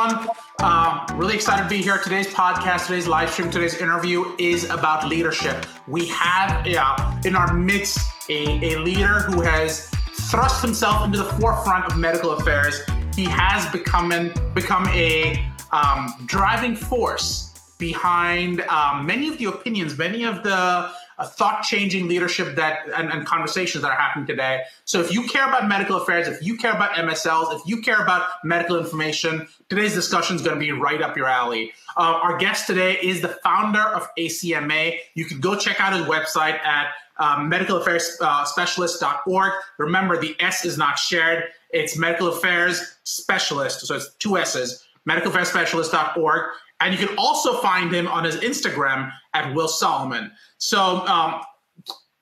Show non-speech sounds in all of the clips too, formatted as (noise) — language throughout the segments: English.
Everyone, um, really excited to be here. Today's podcast, today's live stream, today's interview is about leadership. We have uh, in our midst a, a leader who has thrust himself into the forefront of medical affairs. He has become, become a um, driving force behind um, many of the opinions, many of the a thought-changing leadership that and, and, conversations that are happening today. So if you care about medical affairs, if you care about MSLs, if you care about medical information, today's discussion is going to be right up your alley. Uh, our guest today is the founder of ACMA. You can go check out his website at um, medicalaffairsspecialist.org. Remember, the S is not shared. It's medical affairs specialist. So it's two S's, medicalaffairsspecialist.org. And you can also find him on his Instagram at Will Soliman. So um,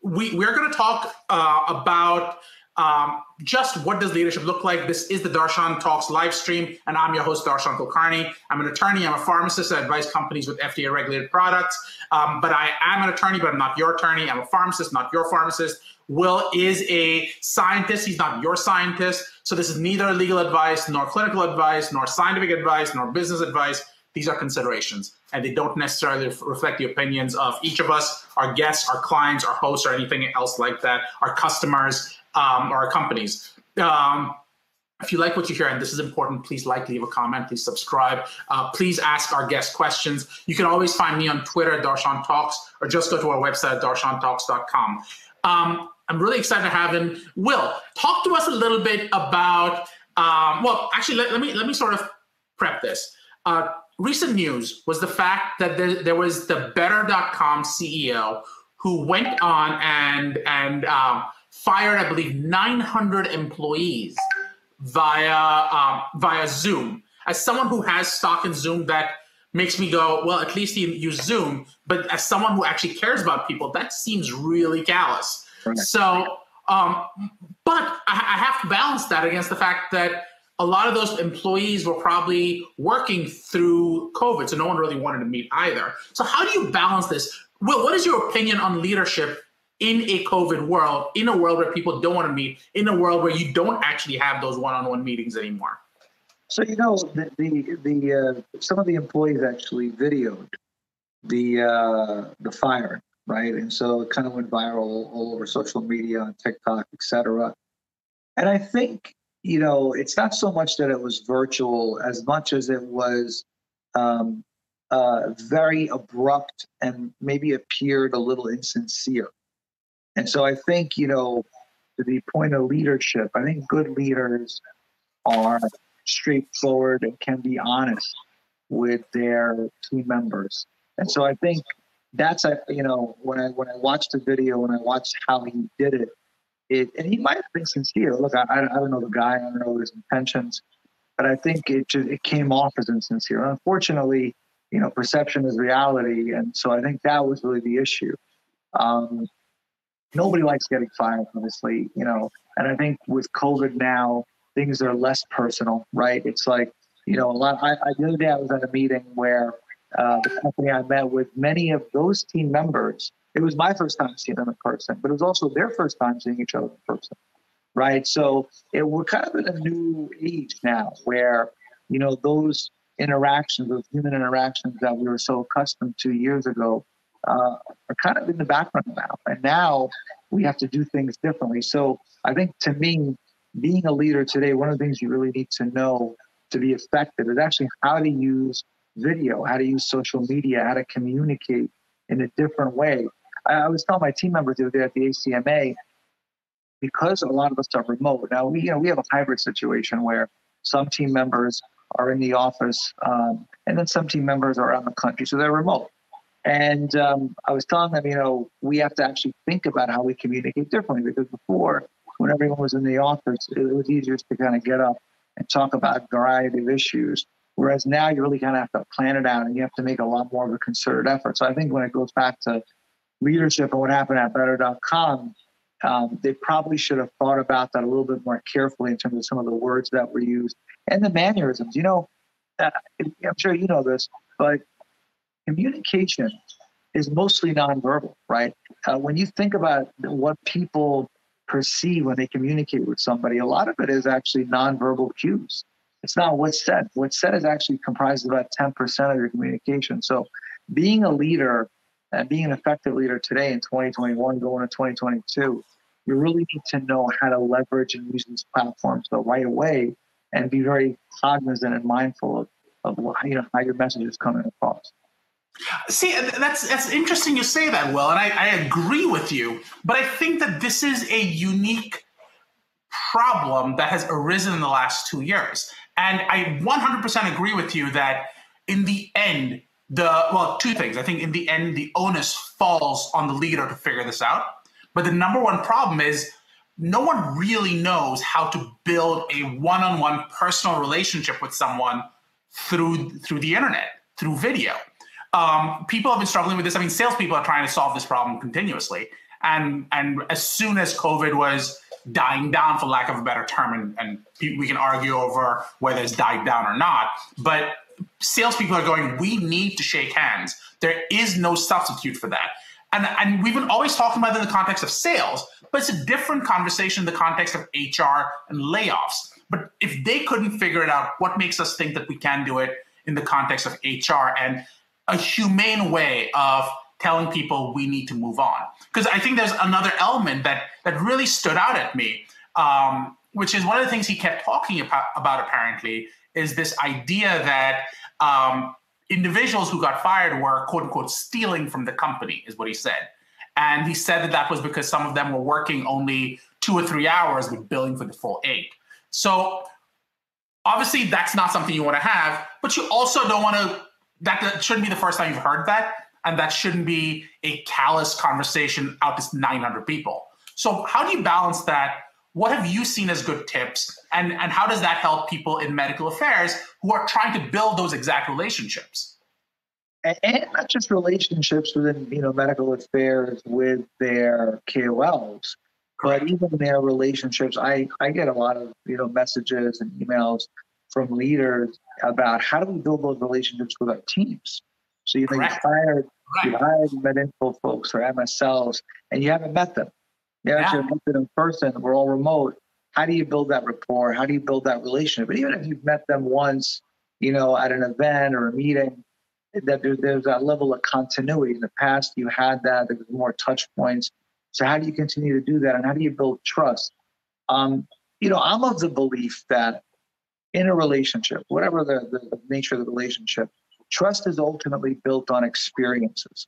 we, we're going to talk uh, about um, just what does leadership look like. This is the Darshan Talks live stream, and I'm your host, Darshan Kulkarni. I'm an attorney. I'm a pharmacist. I advise companies with FDA-regulated products. Um, but I am an attorney, but I'm not your attorney. I'm a pharmacist, not your pharmacist. Will is a scientist. He's not your scientist. So this is neither legal advice, nor clinical advice, nor scientific advice, nor business advice. These are considerations, and they don't necessarily reflect the opinions of each of us, our guests, our clients, our hosts, or anything else like that, our customers, um, or our companies. Um, if you like what you hear, and this is important, please like, leave a comment, please subscribe. Uh, please ask our guest questions. You can always find me on Twitter at Darshan Talks, or just go to our website, darshantalks.com. Um, I'm really excited to have him. Will, talk to us a little bit about. Um, well, actually, let, let, me let me sort of prep this. Uh, recent news was the fact that there, there was the Better.com CEO who went on and and um, fired, I believe, 900 employees via um, via Zoom. As someone who has stock in Zoom, that makes me go, well, at least he used Zoom. But as someone who actually cares about people, that seems really callous. Right. So, um, but I, I have to balance that against the fact that a lot of those employees were probably working through COVID, so no one really wanted to meet either. So, how do you balance this? Will, what is your opinion on leadership in a COVID world, in a world where people don't want to meet, in a world where you don't actually have those one-on-one meetings anymore? So you know the the, the uh, some of the employees actually videoed the uh, the fire, right? And so it kind of went viral all over social media, on TikTok, etc. And I think you know, it's not so much that it was virtual as much as it was um, uh, very abrupt and maybe appeared a little insincere. And so I think, you know, to the point of leadership, I think good leaders are straightforward and can be honest with their team members. And so I think that's you know when I when I watched the video and I watched how he did it, it, and he might have been sincere. Look, I, I don't know the guy, I don't know his intentions, but I think it just it came off as insincere. Unfortunately, you know, perception is reality, and so I think that was really the issue. Um, nobody likes getting fired, honestly, you know, and I think with COVID now, things are less personal, right? It's like, you know, a lot. I, I the other day I was at a meeting where uh, the company I met with many of those team members it was my first time seeing them in person, but it was also their first time seeing each other in person, right? So it, we're kind of in a new age now where, you know, those interactions, those human interactions that we were so accustomed to years ago uh, are kind of in the background now. And now we have to do things differently. So I think to me, being a leader today, one of the things you really need to know to be effective is actually how to use video, how to use social media, how to communicate in a different way. I was telling my team members the other day at the ACMA, because a lot of us are remote. Now we, you know, we have a hybrid situation where some team members are in the office, um, and then some team members are out the country, so they're remote. And um, I was telling them, you know, we have to actually think about how we communicate differently because before, when everyone was in the office, it was easier to kind of get up and talk about a variety of issues. Whereas now you really kind of have to plan it out and you have to make a lot more of a concerted effort. So I think when it goes back to leadership and what happened at better.com, um, they probably should have thought about that a little bit more carefully in terms of some of the words that were used and the mannerisms. You know, uh, I'm sure you know this, but communication is mostly nonverbal, right? Uh, when you think about what people perceive when they communicate with somebody, a lot of it is actually nonverbal cues. It's not what's said. What's said is actually comprised about 10% of your communication. So being a leader and being an effective leader today in 2021, going to 2022, you really need to know how to leverage and use these platforms the right way and be very cognizant and mindful of, of you know, how your message is coming across. See, that's that's interesting you say that, Will, and I, I agree with you. But I think that this is a unique problem that has arisen in the last two years, and I 100% agree with you that in the end, the well, two things. I think in the end, the onus falls on the leader to figure this out. But the number one problem is no one really knows how to build a one-on-one personal relationship with someone through through the internet, through video. Um, people have been struggling with this. I mean, salespeople are trying to solve this problem continuously. And and as soon as COVID was dying down, for lack of a better term, and, and we can argue over whether it's died down or not, but salespeople are going, we need to shake hands. There is no substitute for that. And, and we've been always talking about it in the context of sales, but it's a different conversation in the context of HR and layoffs. But if they couldn't figure it out, what makes us think that we can do it in the context of HR and a humane way of telling people we need to move on? Because I think there's another element that that really stood out at me, um, which is one of the things he kept talking about, about apparently is this idea that um, individuals who got fired were quote unquote stealing from the company, is what he said. And he said that that was because some of them were working only two or three hours with billing for the full eight. So obviously that's not something you want to have, but you also don't want to, that, that shouldn't be the first time you've heard that. And that shouldn't be a callous conversation out to 900 people. So how do you balance that what have you seen as good tips and, and how does that help people in medical affairs who are trying to build those exact relationships? And, and not just relationships within you know medical affairs with their kols but even their relationships. I i get a lot of you know messages and emails from leaders about how do we build those relationships with our teams? So you know you hired right. you hired MedInfo folks or msls and you haven't met them you yeah. actually met them in person. We're all remote. How do you build that rapport? How do you build that relationship? But even if you've met them once, you know, at an event or a meeting, that there, there's that level of continuity. In the past, you had that. There was more touch points. So how do you continue to do that, and how do you build trust? Um, you know, I'm of the belief that in a relationship, whatever the, the, the nature of the relationship, trust is ultimately built on experiences.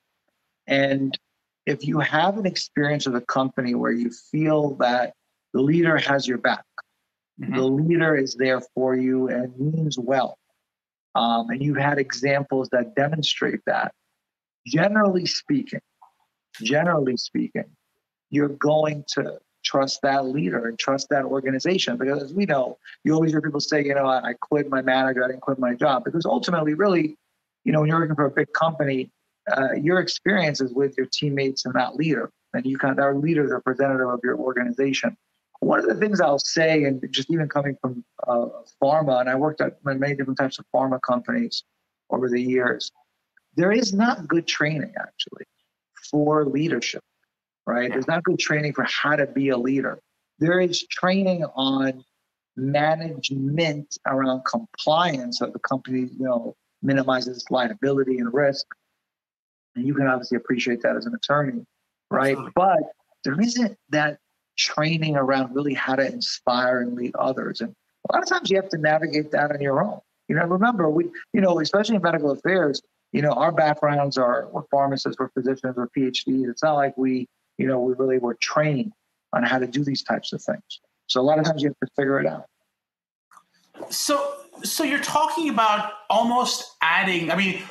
And if you have an experience with a company where you feel that the leader has your back, mm-hmm. the leader is there for you and means well, um, and you've had examples that demonstrate that, generally speaking, generally speaking, you're going to trust that leader and trust that organization because as we know you always hear people say you know I, I quit my manager i didn't quit my job because ultimately really you know when you're working for a big company uh, your experiences with your teammates and that leader, and you kind of our leader is representative of your organization. One of the things I'll say, and just even coming from uh, pharma, and I worked at many different types of pharma companies over the years, there is not good training actually for leadership, right? There's not good training for how to be a leader. There is training on management around compliance of the company, you know, minimizes liability and risk and you can obviously appreciate that as an attorney, right? Absolutely. But there isn't that training around really how to inspire and lead others. And a lot of times you have to navigate that on your own. You know, remember, we, you know, especially in medical affairs, you know, our backgrounds are we're pharmacists, we're physicians, we're PhDs. It's not like we, you know, we really were trained on how to do these types of things. So a lot of times you have to figure it out. So, so you're talking about almost adding. I mean,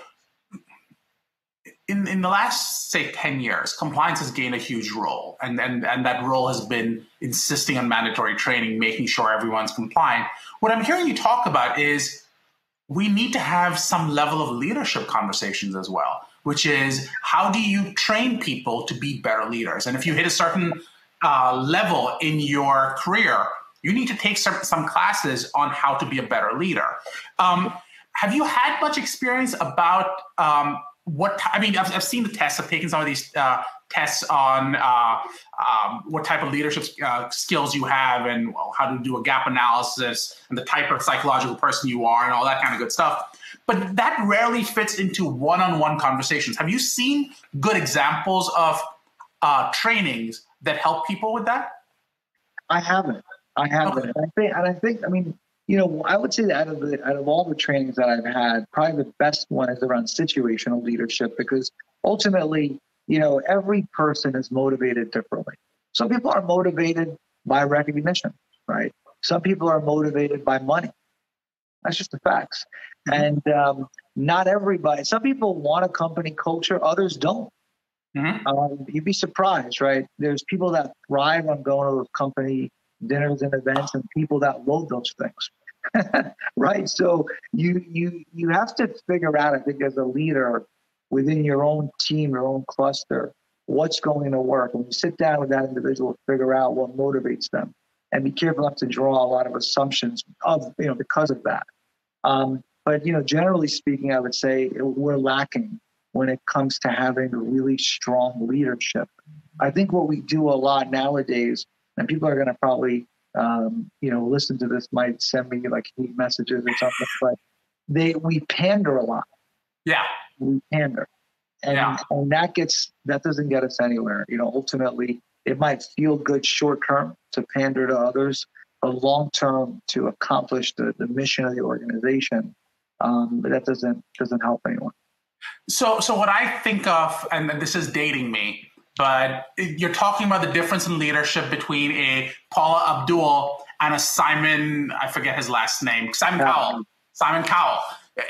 in, in the last say 10 years compliance has gained a huge role. And, and and that role has been insisting on mandatory training making sure everyone's compliant. What i'm hearing you talk about is we need to have some level of leadership conversations as well which is how do you train people to be better leaders? And if you hit a certain uh, level in your career you need to take some, some classes on how to be a better leader. Um, have you had much experience about um, what I mean, I've, I've seen the tests. I've taken some of these uh, tests on uh, um, what type of leadership uh, skills you have and well, how to do a gap analysis and the type of psychological person you are and all that kind of good stuff. But that rarely fits into one-on-one conversations. Have you seen good examples of uh, trainings that help people with that? I haven't. I haven't. Okay. And I think, and I think, I mean, you know, I would say that out of the out of all the trainings that I've had, probably the best one is around situational leadership because ultimately, you know, every person is motivated differently. Some people are motivated by recognition, right? Some people are motivated by money. That's just the facts. Mm-hmm. And um, not everybody. Some people want a company culture, others don't. Mm-hmm. Um, you'd be surprised, right? There's people that thrive on going to a company dinners and events, and people that load those things. (laughs) right? So you you you have to figure out, I think, as a leader within your own team, your own cluster, what's going to work. When you sit down with that individual, figure out what motivates them, and be careful not to draw a lot of assumptions of you know because of that. Um, but you know, generally speaking, I would say we're lacking when it comes to having really strong leadership. I think what we do a lot nowadays, and people are going to probably um, you know, listen to this might send me like hate messages or something, but they we pander a lot. Yeah. We pander. And, yeah. and that gets that doesn't get us anywhere. You know, ultimately it might feel good short term to pander to others, but long term to accomplish the, the mission of the organization, um, but that doesn't doesn't help anyone. So so what I think of, and this is dating me, but you're talking about the difference in leadership between a Paula Abdul and a Simon, I forget his last name, Simon yeah. Cowell. Simon Cowell.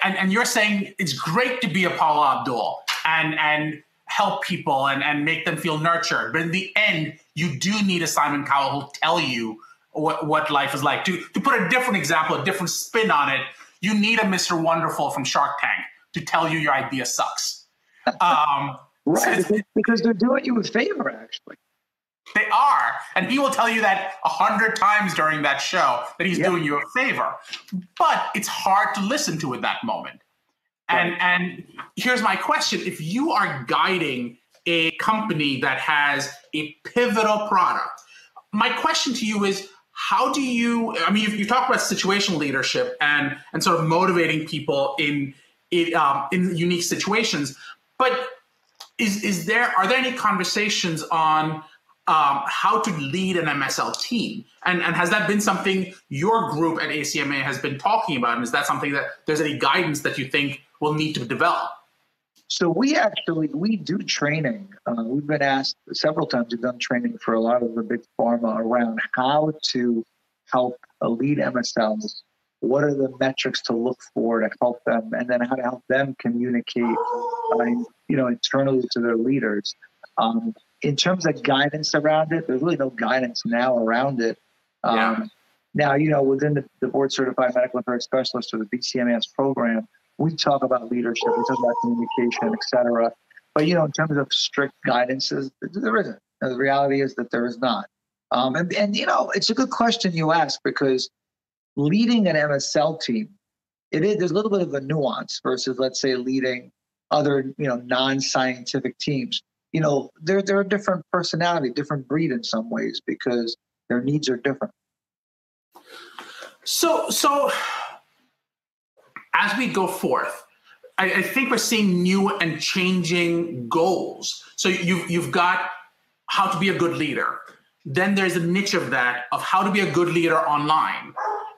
And, and you're saying it's great to be a Paula Abdul and, and help people and, and make them feel nurtured. But in the end, you do need a Simon Cowell who'll tell you what, what life is like. To, to put a different example, a different spin on it, you need a Mr. Wonderful from Shark Tank to tell you your idea sucks. (laughs) Um, Right, (laughs) because they're doing you a favor, actually. They are, and he will tell you that a hundred times during that show that he's yep. doing you a favor. But it's hard to listen to at that moment. And right. and here's my question: If you are guiding a company that has a pivotal product, my question to you is: How do you? I mean, you talk about situational leadership and and sort of motivating people in in, um, in unique situations, but is is there are there any conversations on um, how to lead an MSL team? And, and has that been something your group at ACMA has been talking about? And is that something that there's any guidance that you think will need to develop? So we actually we do training. Uh, we've been asked several times. We've done training for a lot of the big pharma around how to help lead MSLs. What are the metrics to look for to help them, and then how to help them communicate uh, you know, internally to their leaders. Um, in terms of guidance around it, there's really no guidance now around it. Um, yeah. Now, you know, within the, the board certified medical affairs specialist or the BCMS program, we talk about leadership, we talk about communication, et cetera. But, you know, in terms of strict guidances, there isn't. the reality is that there is not. Um, and, and, you know, it's a good question you ask because leading an MSL team, it is, there's a little bit of a nuance versus, let's say, leading other you know non-scientific teams. You know they're they're a different personality different breed in some ways because their needs are different. So so as we go forth I, I think we're seeing new and changing goals. So you've you've got how to be a good leader. Then there's a niche of that of how to be a good leader online.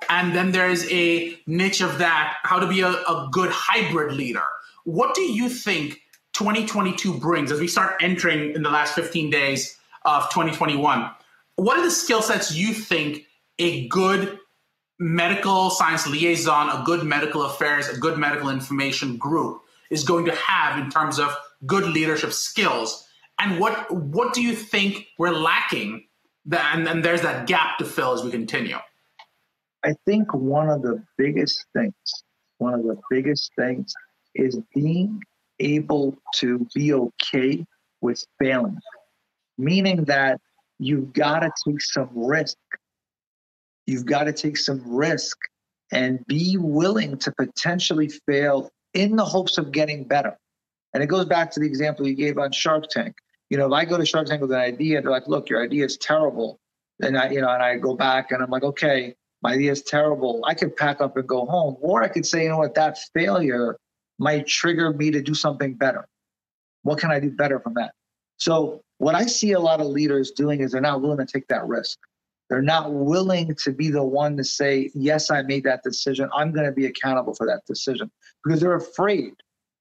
And then there's a niche of that how to be a, a good hybrid leader what do you think 2022 brings as we start entering in the last 15 days of 2021? What are the skill sets you think a good medical science liaison, a good medical affairs, a good medical information group is going to have in terms of good leadership skills. And what what do you think we're lacking? That and, and there's that gap to fill as we continue. I think one of the biggest things, one of the biggest things is being able to be okay with failing, meaning that you've got to take some risk. You've got to take some risk and be willing to potentially fail in the hopes of getting better. And it goes back to the example you gave on Shark Tank. You know, if I go to Shark Tank with an idea, they're like, look, your idea is terrible. And I, you know, and I go back and I'm like, okay, my idea is terrible. I could pack up and go home. Or I could say, you know what, that failure might trigger me to do something better. What can I do better from that? So what I see a lot of leaders doing is they're not willing to take that risk. They're not willing to be the one to say, yes, I made that decision. I'm going to be accountable for that decision because they're afraid.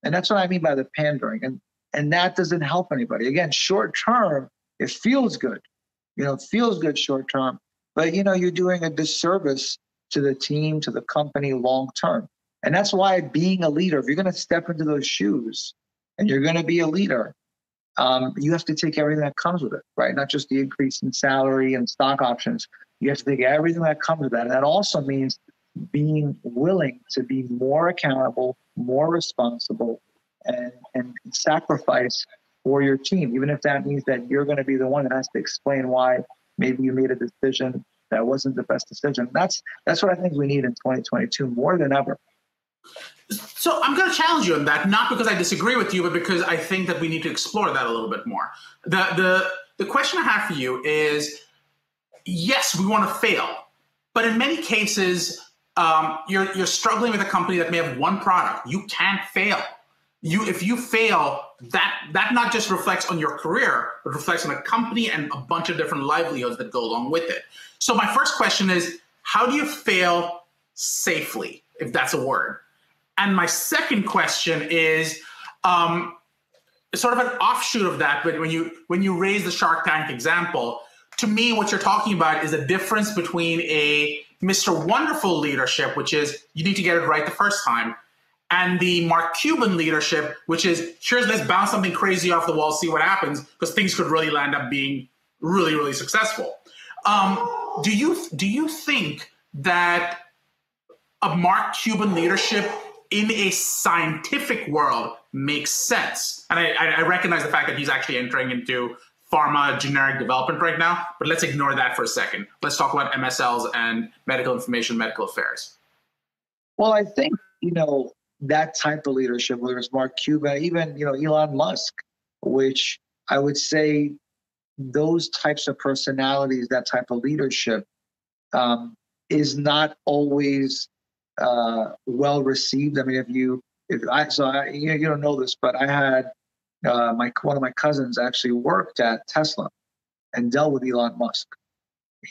And that's what I mean by the pandering. And and that doesn't help anybody. Again, short term, it feels good. You know, it feels good short term, but you know, you're doing a disservice to the team, to the company long term. And that's why being a leader, if you're going to step into those shoes and you're going to be a leader, um, you have to take everything that comes with it, right? Not just the increase in salary and stock options. You have to take everything that comes with that. And that also means being willing to be more accountable, more responsible, and, and sacrifice for your team, even if that means that you're going to be the one that has to explain why maybe you made a decision that wasn't the best decision. That's that's what I think we need in 2022 more than ever. So I'm going to challenge you on that, not because I disagree with you, but because I think that we need to explore that a little bit more. The the the question I have for you is: Yes, we want to fail, but in many cases, um, you're you're struggling with a company that may have one product. You can't fail. You if you fail, that that not just reflects on your career, but reflects on a company and a bunch of different livelihoods that go along with it. So my first question is: How do you fail safely, if that's a word? And my second question is um, sort of an offshoot of that. But when you when you raise the Shark Tank example, to me, what you're talking about is a difference between a Mr. Wonderful leadership, which is you need to get it right the first time, and the Mark Cuban leadership, which is here's let's bounce something crazy off the wall, see what happens, because things could really land up being really, really successful. Um, do you do you think that a Mark Cuban leadership in a scientific world makes sense. And I, I, recognize the fact that he's actually entering into pharma generic development right now, but let's ignore that for a second. Let's talk about MSLs and medical information, medical affairs. Well, I think, you know, that type of leadership, whether it's Mark Cuban, even, you know, Elon Musk, which I would say those types of personalities, that type of leadership, um, is not always uh, well received. I mean, if you, if I, so I, you, know, you don't know this, but I had uh, my one of my cousins actually worked at Tesla and dealt with Elon Musk.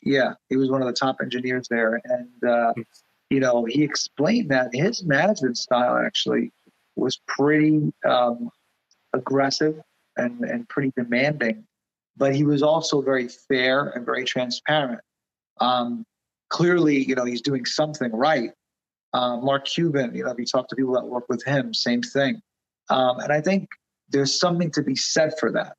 Yeah, he was one of the top engineers there, and uh, you know, he explained that his management style actually was pretty um, aggressive and and pretty demanding, but he was also very fair and very transparent. Um, clearly, you know, he's doing something right, uh, Mark Cuban, you know, if you talk to people that work with him, same thing. Um, and I think there's something to be said for that.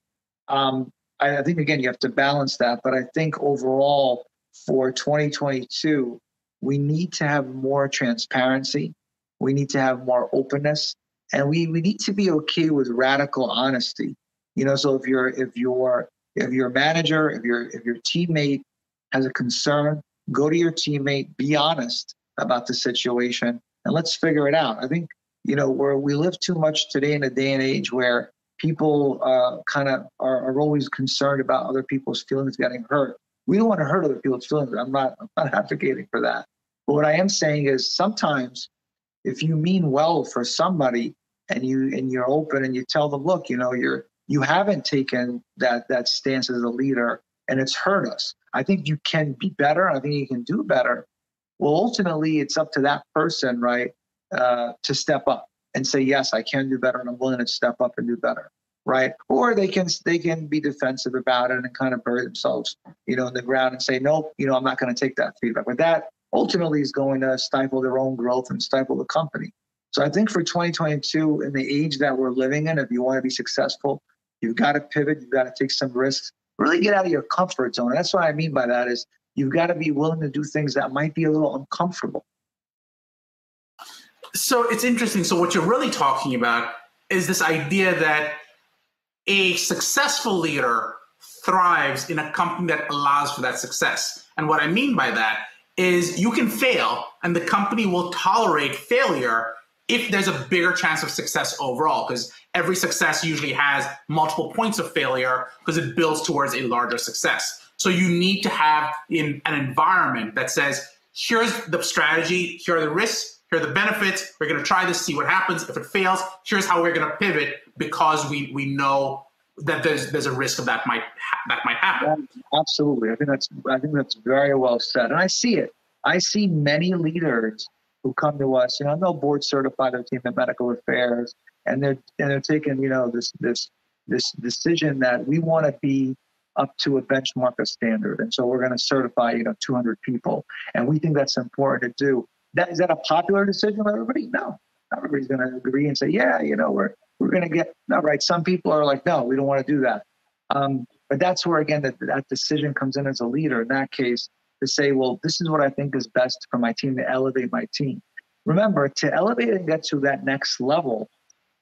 Um, I, I, think, again, you have to balance that. But I think overall for 2022, we need to have more transparency. We need to have more openness. And we, we need to be okay with radical honesty. You know, so if you're if you're if your manager, if your if your teammate has a concern, go to your teammate, be honest, about the situation and let's figure it out. I think, you know, where we live too much today in a day and age where people uh, kind of are, are, always concerned about other people's feelings getting hurt. We don't want to hurt other people's feelings. I'm not, I'm not (laughs) advocating for that. But what I am saying is sometimes if you mean well for somebody and you and you're open and you tell them, look, you know, you're you haven't taken that that stance as a leader and it's hurt us. I think you can be better. I think you can do better. Well, ultimately, it's up to that person, right, uh, to step up and say, yes, I can do better, and I'm willing to step up and do better, right? Or they can they can be defensive about it and kind of bury themselves, you know, in the ground and say, nope, you know, I'm not going to take that feedback. But that ultimately is going to stifle their own growth and stifle the company. So I think for 2022, in the age that we're living in, if you want to be successful, you've got to pivot. You've got to take some risks. Really get out of your comfort zone. And that's what I mean by that is you've got to be willing to do things that might be a little uncomfortable. So it's interesting. So what you're really talking about is this idea that a successful leader thrives in a company that allows for that success. And what I mean by that is you can fail and the company will tolerate failure if there's a bigger chance of success overall because every success usually has multiple points of failure because it builds towards a larger success. So you need to have in an environment that says, here's the strategy, here are the risks, here are the benefits. We're going to try this, see what happens. If it fails, here's how we're going to pivot because we we know that there's there's a risk of that might ha- that might happen. absolutely, I think that's I think that's very well said, and I see it. I see many leaders who come to us. You know, no board certified or team in medical affairs, and they're and they're taking you know this this this decision that we want to be up to a benchmark of standard, and so we're going to certify you know 200 people, and we think that's important to do. That is that a popular decision with everybody? No, Not everybody's going to agree and say, yeah, you know, we're we're going to get right. Some people are like, no, we don't want to do that. Um, but that's where again that that decision comes in as a leader. In that case, to say, well, this is what I think is best for my team to elevate my team. Remember, to elevate and get to that next level,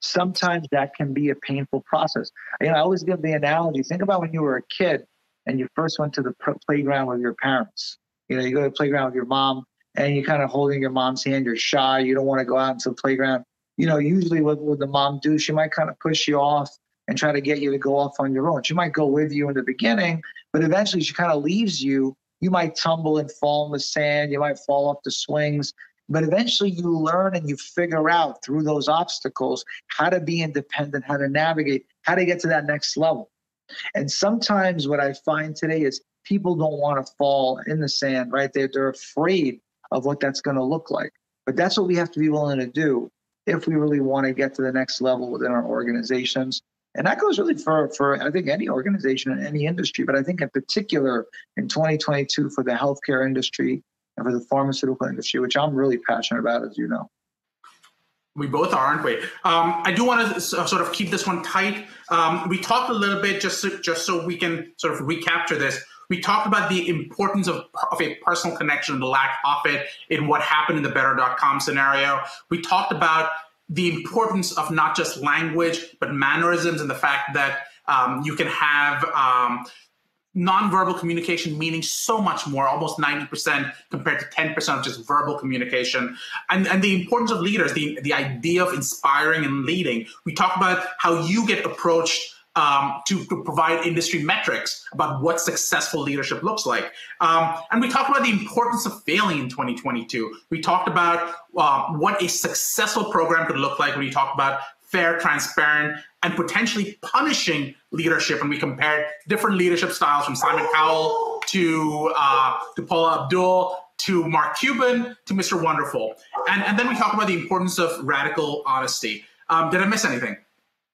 sometimes that can be a painful process. You know, I always give the analogy. Think about when you were a kid and you first went to the playground with your parents. You know, you go to the playground with your mom and you're kind of holding your mom's hand, you're shy, you don't want to go out into the playground. You know, usually what would the mom do? She might kind of push you off and try to get you to go off on your own. She might go with you in the beginning, but eventually she kind of leaves you. You might tumble and fall in the sand, you might fall off the swings, but eventually you learn and you figure out through those obstacles how to be independent, how to navigate, how to get to that next level. And sometimes what I find today is people don't want to fall in the sand, right? They're, they're afraid of what that's going to look like. But that's what we have to be willing to do if we really want to get to the next level within our organizations. And that goes really for, for I think any organization in any industry, but I think in particular in 2022 for the healthcare industry and for the pharmaceutical industry, which I'm really passionate about, as you know. We both are, aren't we? Um, I do want to sort of keep this one tight. Um, we talked a little bit just so, just so we can sort of recapture this. We talked about the importance of, of a personal connection, the lack of it in what happened in the better.com scenario. We talked about the importance of not just language, but mannerisms and the fact that um, you can have um, nonverbal communication meaning so much more, almost 90% compared to 10% of just verbal communication. And, and the importance of leaders, the, the idea of inspiring and leading. We talk about how you get approached um, to, to, provide industry metrics about what successful leadership looks like. Um, and we talked about the importance of failing in 2022. We talked about uh, what a successful program could look like when we talk about fair, transparent, and potentially punishing leadership. And we compared different leadership styles from Simon Cowell to uh, to Paula Abdul to Mark Cuban to Mr. Wonderful. And, and then we talk about the importance of radical honesty. Um, did I miss anything?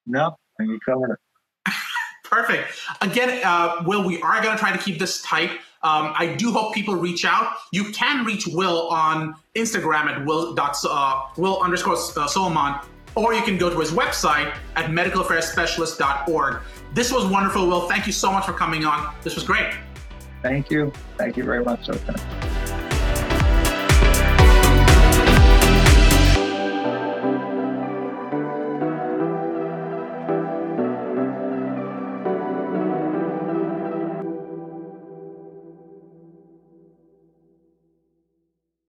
No, you covered it. (laughs) Perfect. Again, uh, Will, we are going to try to keep this tight. Um, I do hope people reach out. You can reach Will on Instagram at will, uh, will underscore uh, Soliman, or you can go to his website at medicalaffairsspecialist.org. This was wonderful, Will. Thank you so much for coming on. This was great. Thank you. Thank you very much. Okay.